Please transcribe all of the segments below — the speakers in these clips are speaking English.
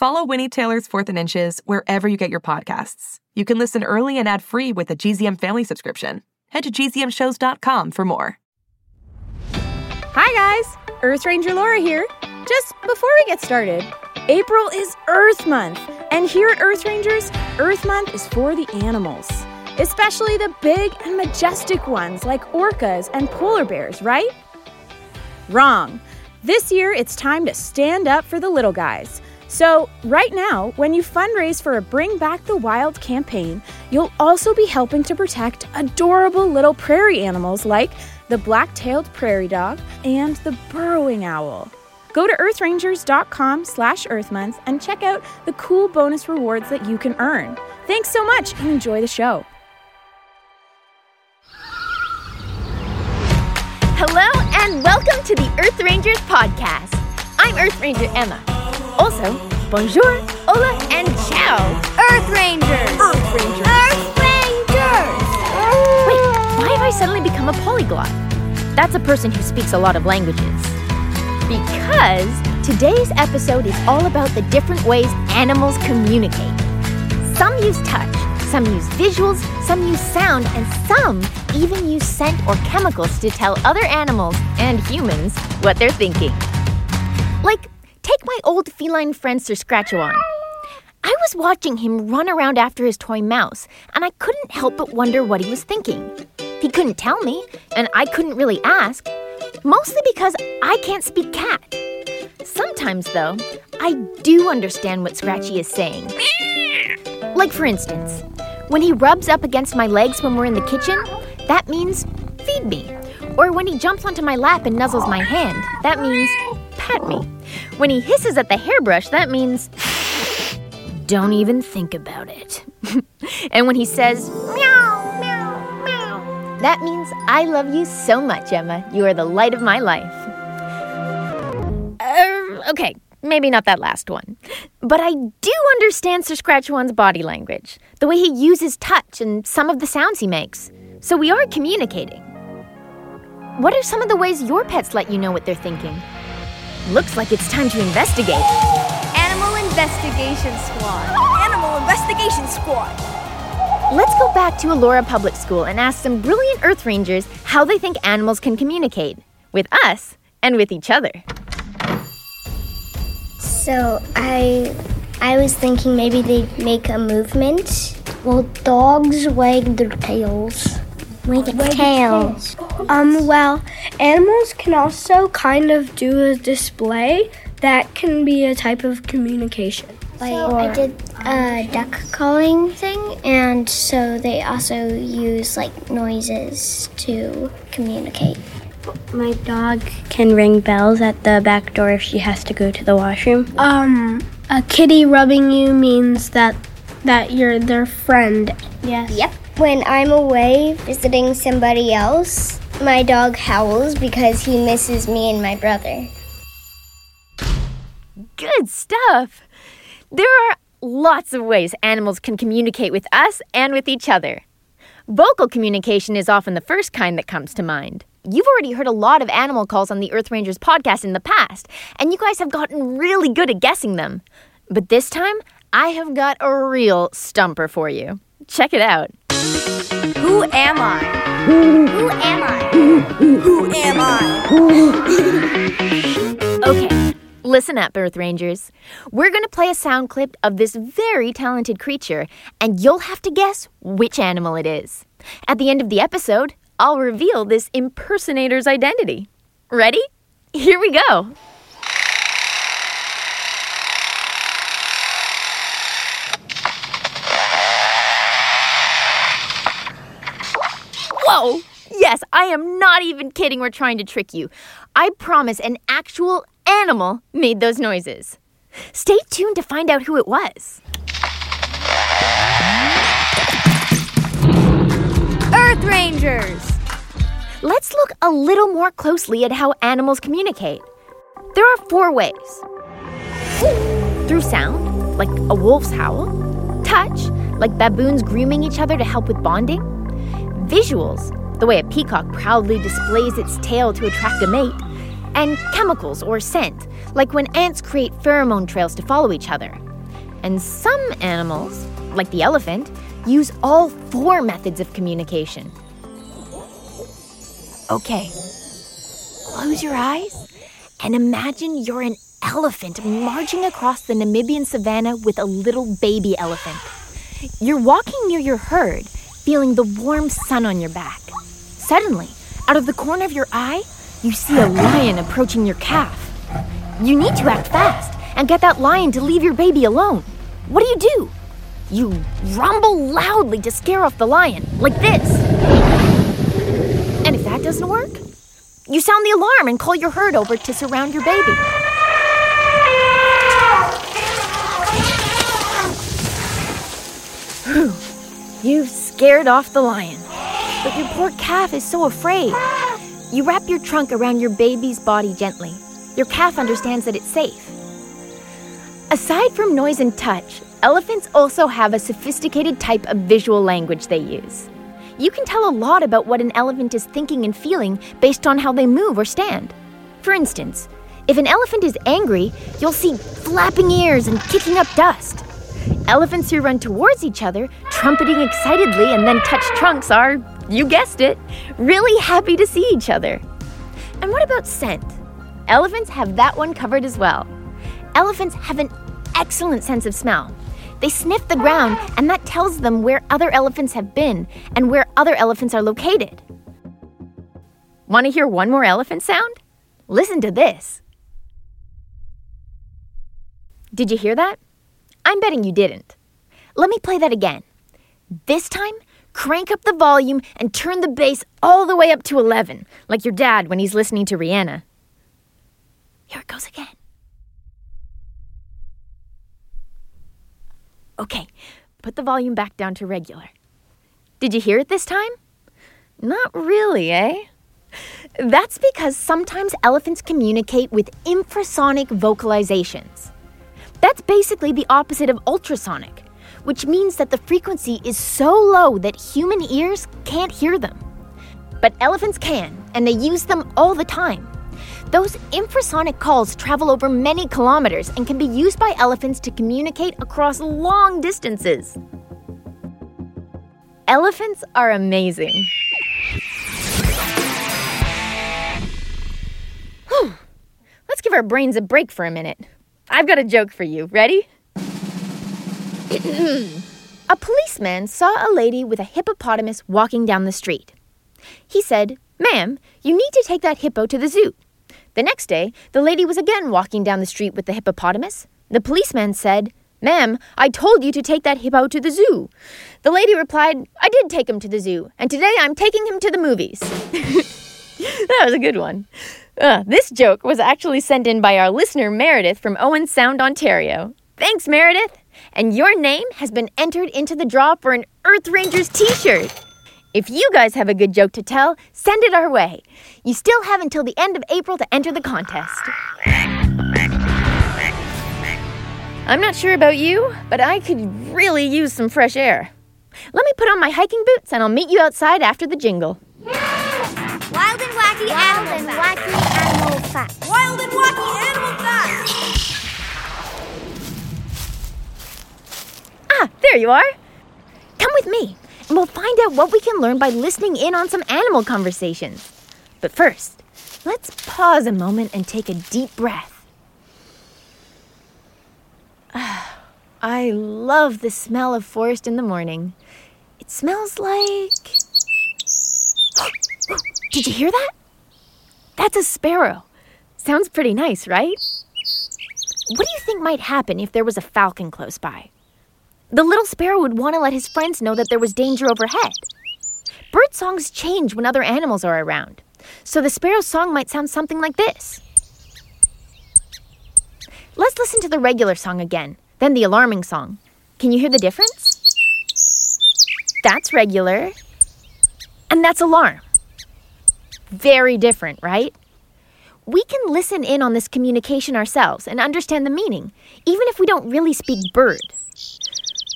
Follow Winnie Taylor's Fourth and Inches wherever you get your podcasts. You can listen early and ad free with a GZM family subscription. Head to gzmshows.com for more. Hi, guys. Earth Ranger Laura here. Just before we get started, April is Earth Month. And here at Earth Rangers, Earth Month is for the animals, especially the big and majestic ones like orcas and polar bears, right? Wrong. This year, it's time to stand up for the little guys. So, right now, when you fundraise for a Bring Back the Wild campaign, you'll also be helping to protect adorable little prairie animals like the black tailed prairie dog and the burrowing owl. Go to earthrangers.com slash earthmonth and check out the cool bonus rewards that you can earn. Thanks so much and enjoy the show. Hello and welcome to the Earth Rangers podcast. I'm Earth Ranger Emma. Also, bonjour, hola, and ciao. Earth Rangers. Earth Rangers. Earth Rangers. Wait, why have I suddenly become a polyglot? That's a person who speaks a lot of languages. Because today's episode is all about the different ways animals communicate. Some use touch, some use visuals, some use sound, and some even use scent or chemicals to tell other animals and humans what they're thinking. Like, take my old feline friend Sir Scratchuan. I was watching him run around after his toy mouse, and I couldn't help but wonder what he was thinking. He couldn't tell me, and I couldn't really ask, mostly because I can't speak cat. Sometimes, though, I do understand what Scratchy is saying. Like, for instance, when he rubs up against my legs when we're in the kitchen, that means feed me. Or when he jumps onto my lap and nuzzles my hand, that means pat me. When he hisses at the hairbrush, that means don't even think about it. and when he says meow, meow, meow, that means I love you so much, Emma. You are the light of my life. Uh, okay, maybe not that last one. But I do understand Sir Scratchuan's body language, the way he uses touch and some of the sounds he makes. So we are communicating. What are some of the ways your pets let you know what they're thinking? Looks like it's time to investigate. Animal Investigation Squad. Animal Investigation Squad. Let's go back to Elora Public School and ask some brilliant Earth Rangers how they think animals can communicate with us and with each other. So I I was thinking maybe they'd make a movement. Well, dogs wag their tails. Wag their tails. Um, well, animals can also kind of do a display that can be a type of communication. Like I did a duck calling thing, and so they also use like noises to communicate. My dog can ring bells at the back door if she has to go to the washroom. Um, a kitty rubbing you means that that you're their friend. Yes. Yep. When I'm away visiting somebody else, my dog howls because he misses me and my brother. Good stuff! There are lots of ways animals can communicate with us and with each other. Vocal communication is often the first kind that comes to mind. You've already heard a lot of animal calls on the Earth Rangers podcast in the past, and you guys have gotten really good at guessing them. But this time, I have got a real stumper for you. Check it out. Who am I? Who am I? Who am I? Okay, listen up, Earth Rangers. We're going to play a sound clip of this very talented creature, and you'll have to guess which animal it is. At the end of the episode, I'll reveal this impersonator's identity. Ready? Here we go. Whoa! Yes, I am not even kidding or trying to trick you. I promise an actual animal made those noises. Stay tuned to find out who it was. Earth Rangers! Let's look a little more closely at how animals communicate. There are four ways through sound, like a wolf's howl, touch, like baboons grooming each other to help with bonding, visuals, the way a peacock proudly displays its tail to attract a mate, and chemicals or scent, like when ants create pheromone trails to follow each other. And some animals, like the elephant, use all four methods of communication. Okay, close your eyes and imagine you're an elephant marching across the Namibian savannah with a little baby elephant. You're walking near your herd, feeling the warm sun on your back. Suddenly, out of the corner of your eye, you see a lion approaching your calf. You need to act fast and get that lion to leave your baby alone. What do you do? You rumble loudly to scare off the lion, like this. And if that doesn't work, you sound the alarm and call your herd over to surround your baby. Whew. You've scared off the lion. But your poor calf is so afraid. You wrap your trunk around your baby's body gently. Your calf understands that it's safe. Aside from noise and touch, elephants also have a sophisticated type of visual language they use. You can tell a lot about what an elephant is thinking and feeling based on how they move or stand. For instance, if an elephant is angry, you'll see flapping ears and kicking up dust. Elephants who run towards each other, trumpeting excitedly and then touch trunks are, you guessed it, really happy to see each other. And what about scent? Elephants have that one covered as well. Elephants have an excellent sense of smell. They sniff the ground, and that tells them where other elephants have been and where other elephants are located. Want to hear one more elephant sound? Listen to this. Did you hear that? I'm betting you didn't. Let me play that again. This time, crank up the volume and turn the bass all the way up to 11, like your dad when he's listening to Rihanna. Here it goes again. Okay, put the volume back down to regular. Did you hear it this time? Not really, eh? That's because sometimes elephants communicate with infrasonic vocalizations. That's basically the opposite of ultrasonic, which means that the frequency is so low that human ears can't hear them. But elephants can, and they use them all the time. Those infrasonic calls travel over many kilometers and can be used by elephants to communicate across long distances. Elephants are amazing. Let's give our brains a break for a minute. I've got a joke for you. Ready? a policeman saw a lady with a hippopotamus walking down the street. He said, Ma'am, you need to take that hippo to the zoo. The next day, the lady was again walking down the street with the hippopotamus. The policeman said, Ma'am, I told you to take that hippo to the zoo. The lady replied, I did take him to the zoo, and today I'm taking him to the movies. that was a good one. Uh, this joke was actually sent in by our listener Meredith from Owen Sound, Ontario. Thanks, Meredith! And your name has been entered into the draw for an Earth Rangers t shirt. If you guys have a good joke to tell, send it our way. You still have until the end of April to enter the contest. I'm not sure about you, but I could really use some fresh air. Let me put on my hiking boots and I'll meet you outside after the jingle. Wild and wacky Wild and wacky facts. Wild and wacky animal facts. Ah, there you are. Come with me, and we'll find out what we can learn by listening in on some animal conversations. But first, let's pause a moment and take a deep breath. Ah, I love the smell of forest in the morning. It smells like. Did you hear that? That's a sparrow. Sounds pretty nice, right? What do you think might happen if there was a falcon close by? The little sparrow would want to let his friends know that there was danger overhead. Bird songs change when other animals are around, so the sparrow's song might sound something like this Let's listen to the regular song again, then the alarming song. Can you hear the difference? That's regular. And that's alarm. Very different, right? We can listen in on this communication ourselves and understand the meaning, even if we don't really speak bird.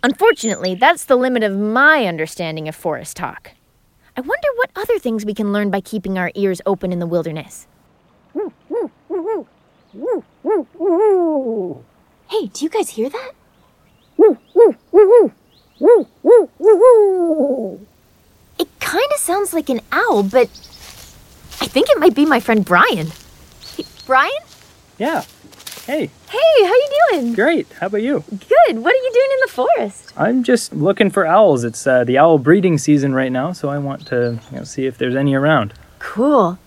Unfortunately, that's the limit of my understanding of forest talk. I wonder what other things we can learn by keeping our ears open in the wilderness. Hey, do you guys hear that? It kind of sounds like an owl, but I think it might be my friend Brian. Brian? Yeah. Hey, Hey, how you doing? great. How about you? Good. What are you doing in the forest? I'm just looking for owls. It's uh, the owl breeding season right now, so I want to you know, see if there's any around. Cool.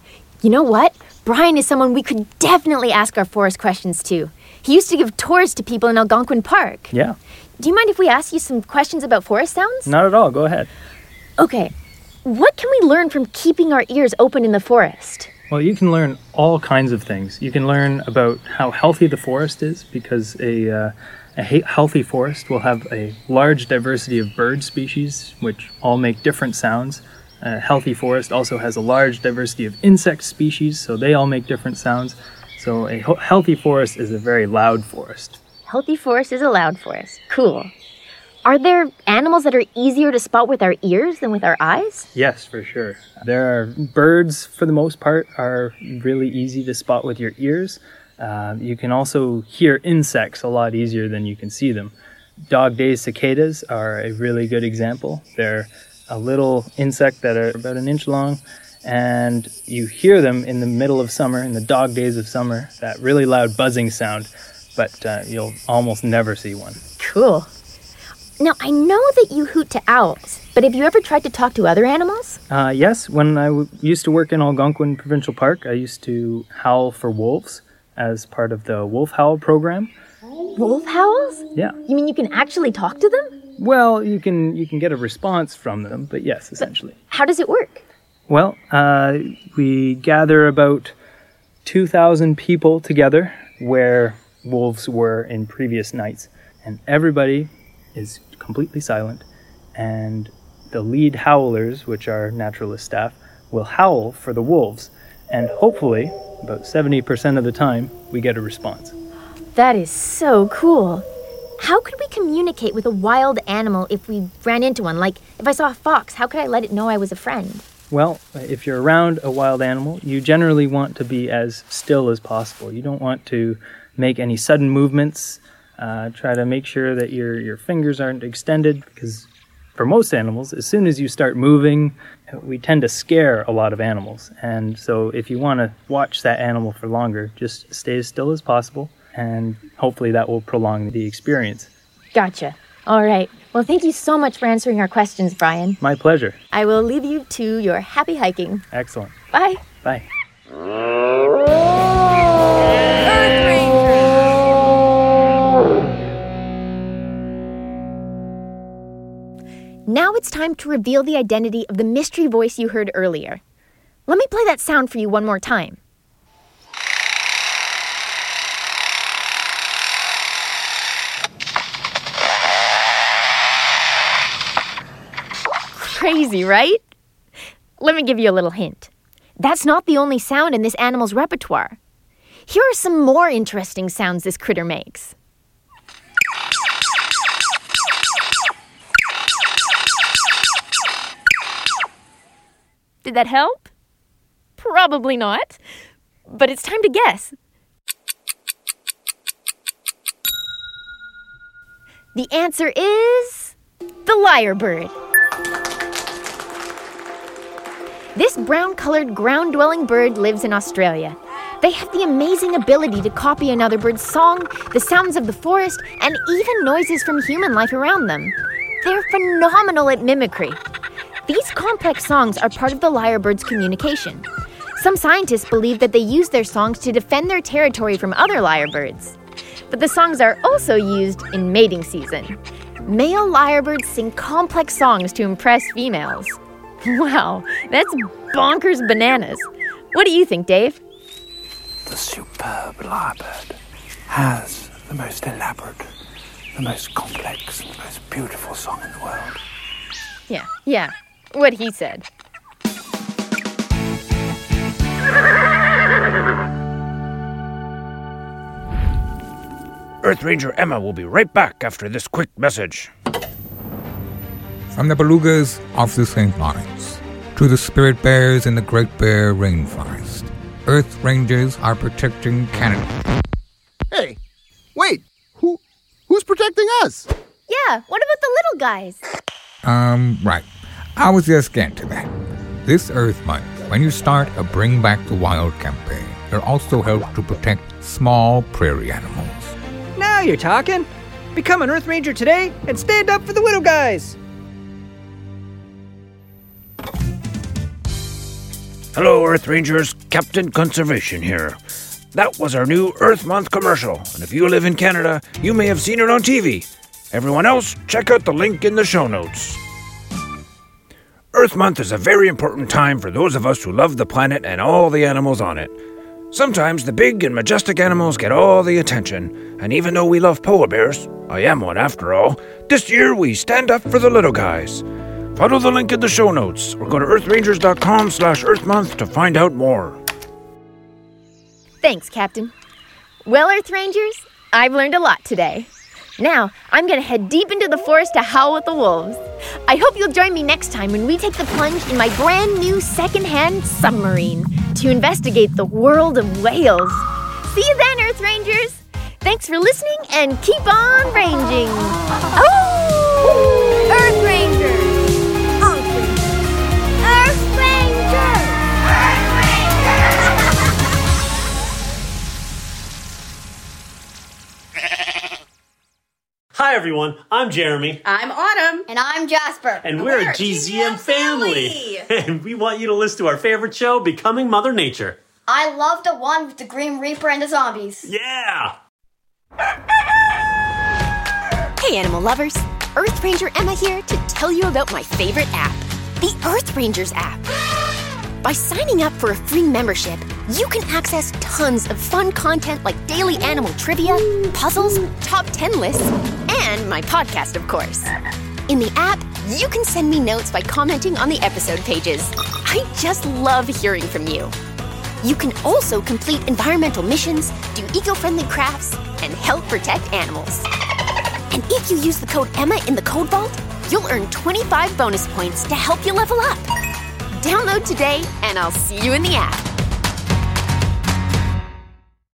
You know what? Brian is someone we could definitely ask our forest questions to. He used to give tours to people in Algonquin Park. Yeah, Do you mind if we ask you some questions about forest sounds? not at all. Go ahead. Okay. What can we learn from keeping our ears open in the forest? Well, you can learn all kinds of things. You can learn about how healthy the forest is because a, uh, a healthy forest will have a large diversity of bird species, which all make different sounds. A healthy forest also has a large diversity of insect species, so they all make different sounds. So, a healthy forest is a very loud forest. Healthy forest is a loud forest. Cool. Are there animals that are easier to spot with our ears than with our eyes? Yes, for sure. There are birds, for the most part, are really easy to spot with your ears. Uh, you can also hear insects a lot easier than you can see them. Dog day cicadas are a really good example. They're a little insect that are about an inch long, and you hear them in the middle of summer, in the dog days of summer, that really loud buzzing sound, but uh, you'll almost never see one. Cool. Now, I know that you hoot to owls, but have you ever tried to talk to other animals? Uh, yes, when I w- used to work in Algonquin Provincial Park, I used to howl for wolves as part of the wolf howl program. Wolf howls? Yeah. You mean you can actually talk to them? Well, you can you can get a response from them, but yes, essentially. How does it work? Well, uh, we gather about two thousand people together where wolves were in previous nights, and everybody is completely silent, and the lead howlers, which are naturalist staff, will howl for the wolves, and hopefully, about seventy percent of the time, we get a response. That is so cool. How could we communicate with a wild animal if we ran into one? Like, if I saw a fox, how could I let it know I was a friend? Well, if you're around a wild animal, you generally want to be as still as possible. You don't want to make any sudden movements. Uh, try to make sure that your, your fingers aren't extended because for most animals, as soon as you start moving, we tend to scare a lot of animals. And so if you want to watch that animal for longer, just stay as still as possible and hopefully that will prolong the experience. Gotcha. All right. Well, thank you so much for answering our questions, Brian. My pleasure. I will leave you to your happy hiking. Excellent. Bye. Bye. Now it's time to reveal the identity of the mystery voice you heard earlier. Let me play that sound for you one more time. Crazy, right? Let me give you a little hint. That's not the only sound in this animal's repertoire. Here are some more interesting sounds this critter makes. Did that help? Probably not. But it's time to guess. The answer is the lyrebird. This brown colored ground dwelling bird lives in Australia. They have the amazing ability to copy another bird's song, the sounds of the forest, and even noises from human life around them. They're phenomenal at mimicry. These complex songs are part of the lyrebird's communication. Some scientists believe that they use their songs to defend their territory from other lyrebirds. But the songs are also used in mating season. Male lyrebirds sing complex songs to impress females. Wow, that's bonkers bananas. What do you think, Dave? The superb lyrebird has the most elaborate, the most complex, and the most beautiful song in the world. Yeah, yeah, what he said. Earth Ranger Emma will be right back after this quick message. From the belugas off the St. Lawrence to the spirit bears in the Great Bear Rainforest, Earth Rangers are protecting Canada. Hey, wait, who, who's protecting us? Yeah, what about the little guys? Um, right. I was just getting to that. This Earth Month, when you start a Bring Back the Wild campaign, it also helps to protect small prairie animals. Now you're talking. Become an Earth Ranger today and stand up for the little guys. Hello, Earth Rangers. Captain Conservation here. That was our new Earth Month commercial, and if you live in Canada, you may have seen it on TV. Everyone else, check out the link in the show notes. Earth Month is a very important time for those of us who love the planet and all the animals on it. Sometimes the big and majestic animals get all the attention, and even though we love polar bears, I am one after all, this year we stand up for the little guys. Follow the link in the show notes or go to earthrangers.com slash earthmonth to find out more. Thanks, Captain. Well, Earth Rangers, I've learned a lot today. Now, I'm gonna head deep into the forest to howl with the wolves. I hope you'll join me next time when we take the plunge in my brand new secondhand submarine to investigate the world of whales. See you then, Earth Rangers! Thanks for listening and keep on ranging! Oh! Earth Rangers! Everyone. I'm Jeremy. I'm Autumn. And I'm Jasper. And we're, a GZM, family. And we want you to listen to our favorite show, Becoming Mother Nature. I love the one with the Green Reaper and the zombies. Yeah! Hey, animal lovers! Earth Ranger Emma here to tell you about my favorite app, the Earth Rangers app. By signing up for a free membership, you can access tons of fun content like daily animal trivia, puzzles, top 10 lists, and my podcast, of course. In the app, you can send me notes by commenting on the episode pages. I just love hearing from you. You can also complete environmental missions, do eco friendly crafts, and help protect animals. And if you use the code EMMA in the code vault, you'll earn 25 bonus points to help you level up. Download today, and I'll see you in the app.